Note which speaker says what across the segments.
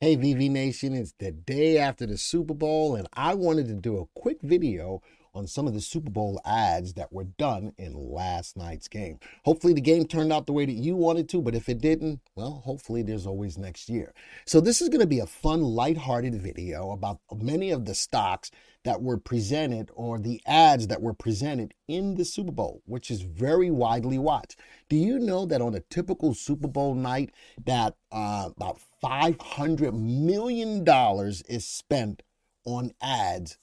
Speaker 1: Hey, VV Nation, it's the day after the Super Bowl, and I wanted to do a quick video on some of the Super Bowl ads that were done in last night's game. Hopefully, the game turned out the way that you wanted to, but if it didn't, well, hopefully, there's always next year. So, this is going to be a fun, lighthearted video about many of the stocks that were presented or the ads that were presented in the Super Bowl, which is very widely watched. Do you know that on a typical Super Bowl night that uh, about 500 million dollars is spent on ads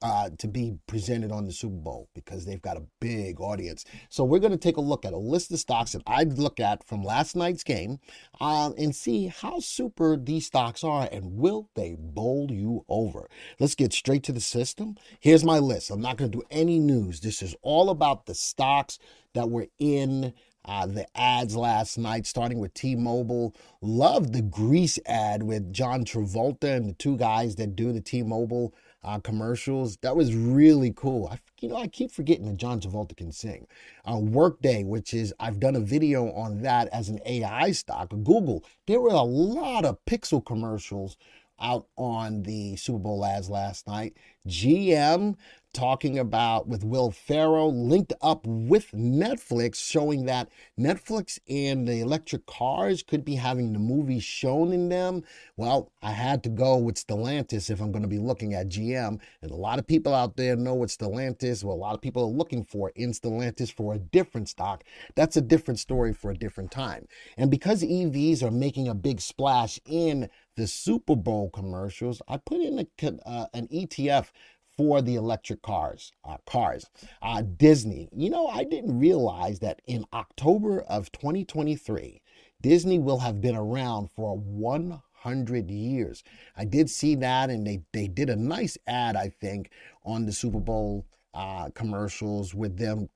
Speaker 1: uh, to be presented on the Super Bowl because they've got a big audience. So we're going to take a look at a list of stocks that I'd look at from last night's game um, and see how super these stocks are and will they bowl you over. Let's get straight to the system. Here's my list. I'm not going to do any news. This is all about the stocks that were in uh, the ads last night, starting with T Mobile. Loved the Grease ad with John Travolta and the two guys that do the T Mobile uh, commercials. That was really cool. I, you know, I keep forgetting that John Travolta can sing. Uh, Workday, which is, I've done a video on that as an AI stock. Google, there were a lot of pixel commercials out on the Super Bowl ads last night. GM talking about with Will Ferrell linked up with Netflix, showing that Netflix and the electric cars could be having the movies shown in them. Well, I had to go with Stellantis if I'm going to be looking at GM. And a lot of people out there know what Stellantis, well, a lot of people are looking for in Stellantis for a different stock. That's a different story for a different time. And because EVs are making a big splash in the Super Bowl commercials, I put in a, uh, an ETF for the electric cars. Uh, cars. Uh, Disney. You know, I didn't realize that in October of 2023, Disney will have been around for 100 years. I did see that, and they they did a nice ad, I think, on the Super Bowl uh, commercials with them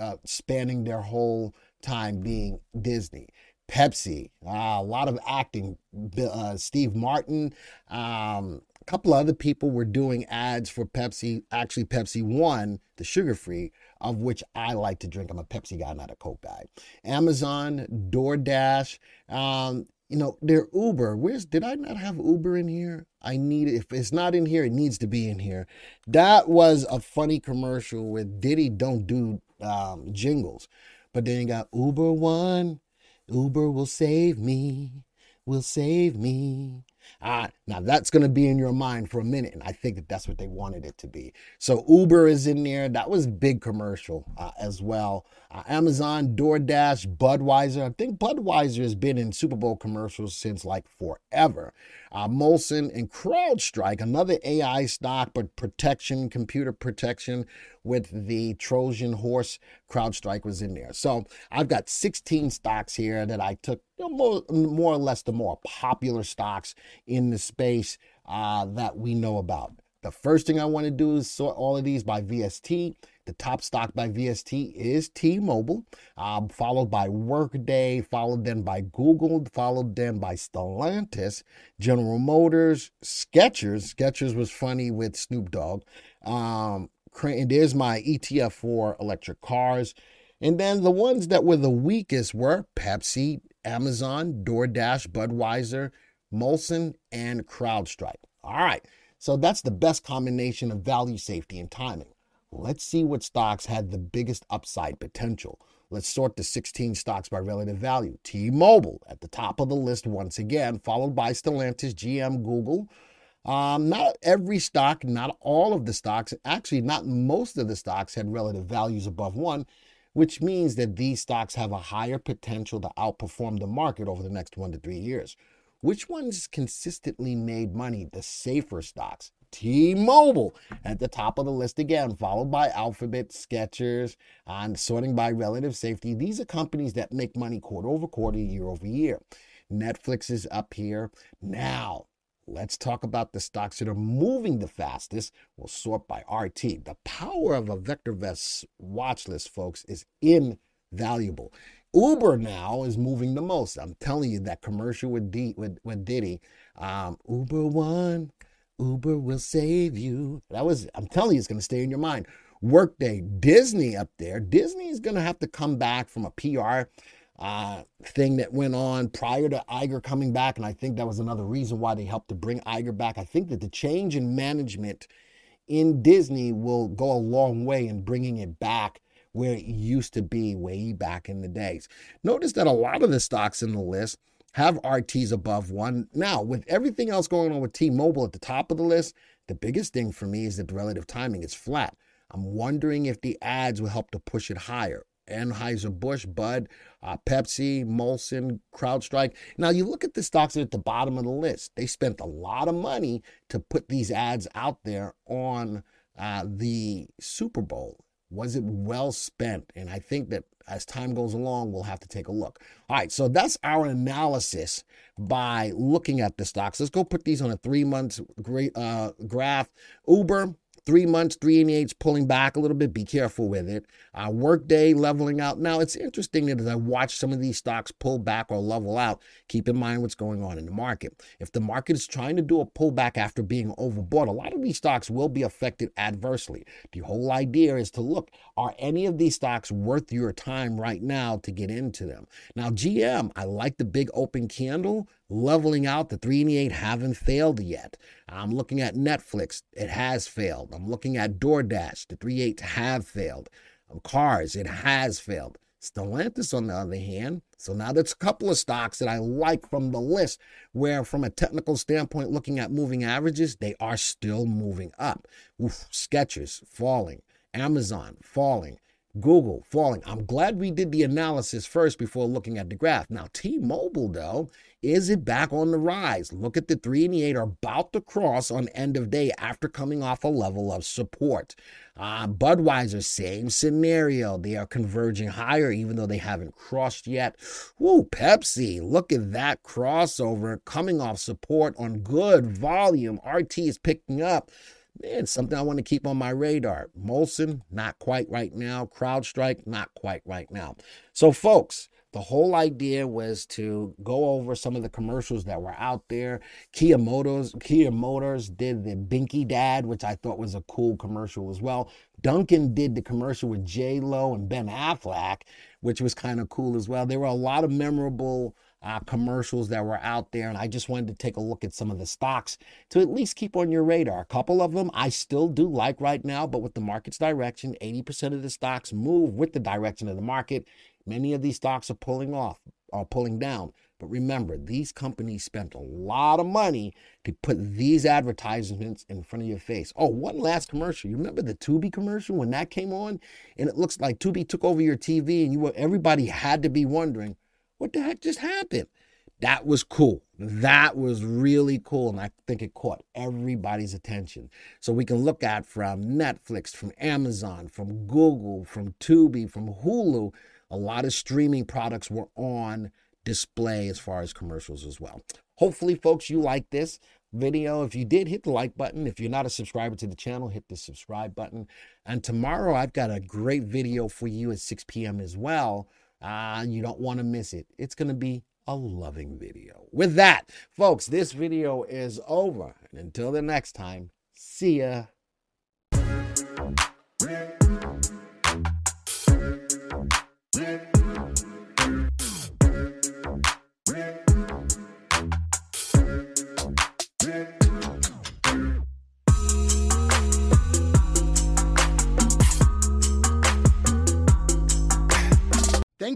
Speaker 1: uh, spanning their whole time being Disney. Pepsi, uh, a lot of acting. Uh, Steve Martin, um, a couple other people were doing ads for Pepsi. Actually, Pepsi One, the sugar free, of which I like to drink. I'm a Pepsi guy, not a Coke guy. Amazon, DoorDash, um, you know, their Uber. Where's did I not have Uber in here? I need. If it's not in here, it needs to be in here. That was a funny commercial with Diddy don't do um, jingles. But then you got Uber One, Uber will save me, will save me. Ah, now that's going to be in your mind for a minute, and I think that that's what they wanted it to be. So Uber is in there. That was big commercial uh, as well. Uh, Amazon, DoorDash, Budweiser. I think Budweiser has been in Super Bowl commercials since like forever. Uh, Molson and CrowdStrike, another AI stock, but protection, computer protection with the Trojan horse. CrowdStrike was in there. So I've got 16 stocks here that I took know, more, more or less the more popular stocks in the space uh, that we know about. The first thing I want to do is sort all of these by VST. The top stock by VST is T-Mobile, um, followed by Workday, followed then by Google, followed then by Stellantis, General Motors, Skechers. Skechers was funny with Snoop Dogg. Um, and there's my ETF for electric cars. And then the ones that were the weakest were Pepsi, Amazon, DoorDash, Budweiser, Molson, and CrowdStrike. All right, so that's the best combination of value, safety, and timing. Let's see what stocks had the biggest upside potential. Let's sort the 16 stocks by relative value. T Mobile at the top of the list once again, followed by Stellantis, GM, Google. Um, not every stock, not all of the stocks, actually, not most of the stocks had relative values above one, which means that these stocks have a higher potential to outperform the market over the next one to three years. Which ones consistently made money? The safer stocks. T Mobile at the top of the list again, followed by Alphabet, Skechers, and sorting by relative safety. These are companies that make money quarter over quarter, year over year. Netflix is up here. Now, let's talk about the stocks that are moving the fastest. We'll sort by RT. The power of a VectorVest watch list, folks, is invaluable. Uber now is moving the most. I'm telling you that commercial with D with, with Diddy, um, Uber One, Uber will save you. That was I'm telling you, it's going to stay in your mind. Workday, Disney up there. Disney is going to have to come back from a PR uh, thing that went on prior to Iger coming back. And I think that was another reason why they helped to bring Iger back. I think that the change in management in Disney will go a long way in bringing it back where it used to be way back in the days. Notice that a lot of the stocks in the list have RTs above one. Now, with everything else going on with T Mobile at the top of the list, the biggest thing for me is that the relative timing is flat. I'm wondering if the ads will help to push it higher. Anheuser-Busch, Bud, uh, Pepsi, Molson, CrowdStrike. Now, you look at the stocks at the bottom of the list. They spent a lot of money to put these ads out there on uh, the Super Bowl. Was it well spent? And I think that as time goes along, we'll have to take a look. All right, so that's our analysis by looking at the stocks. Let's go put these on a three month uh, graph. Uber, Three months, three and eight's pulling back a little bit. Be careful with it. Uh, workday leveling out. Now, it's interesting that as I watch some of these stocks pull back or level out, keep in mind what's going on in the market. If the market is trying to do a pullback after being overbought, a lot of these stocks will be affected adversely. The whole idea is to look are any of these stocks worth your time right now to get into them? Now, GM, I like the big open candle leveling out. The 3 and the 8 haven't failed yet. I'm looking at Netflix. It has failed. I'm looking at DoorDash. The 3 8 have failed. Um, cars, it has failed. Stellantis, on the other hand, so now there's a couple of stocks that I like from the list where, from a technical standpoint, looking at moving averages, they are still moving up. Oof, Skechers falling, Amazon falling, Google falling. I'm glad we did the analysis first before looking at the graph. Now, T Mobile, though, is it back on the rise? Look at the 3 and the 8 are about to cross on end of day after coming off a level of support. Uh, Budweiser, same scenario. They are converging higher, even though they haven't crossed yet. Woo, Pepsi, look at that crossover coming off support on good volume. RT is picking up man, something I want to keep on my radar. Molson, not quite right now. CrowdStrike, not quite right now. So, folks, the whole idea was to go over some of the commercials that were out there. Kia Motors, Kia Motors did the Binky Dad, which I thought was a cool commercial as well. Dunkin' did the commercial with J Lo and Ben Affleck, which was kind of cool as well. There were a lot of memorable uh, commercials that were out there, and I just wanted to take a look at some of the stocks to at least keep on your radar. A couple of them I still do like right now, but with the market's direction, 80% of the stocks move with the direction of the market. Many of these stocks are pulling off, are pulling down. But remember, these companies spent a lot of money to put these advertisements in front of your face. Oh, one last commercial. You remember the Tubi commercial when that came on? And it looks like Tubi took over your TV and you were everybody had to be wondering, what the heck just happened? That was cool. That was really cool. And I think it caught everybody's attention. So we can look at from Netflix, from Amazon, from Google, from Tubi, from Hulu. A lot of streaming products were on display as far as commercials as well. Hopefully, folks, you like this video. If you did, hit the like button. If you're not a subscriber to the channel, hit the subscribe button. And tomorrow, I've got a great video for you at 6 p.m. as well Ah, you don't want to miss it. It's going to be a loving video. With that, folks, this video is over. And until the next time, see ya.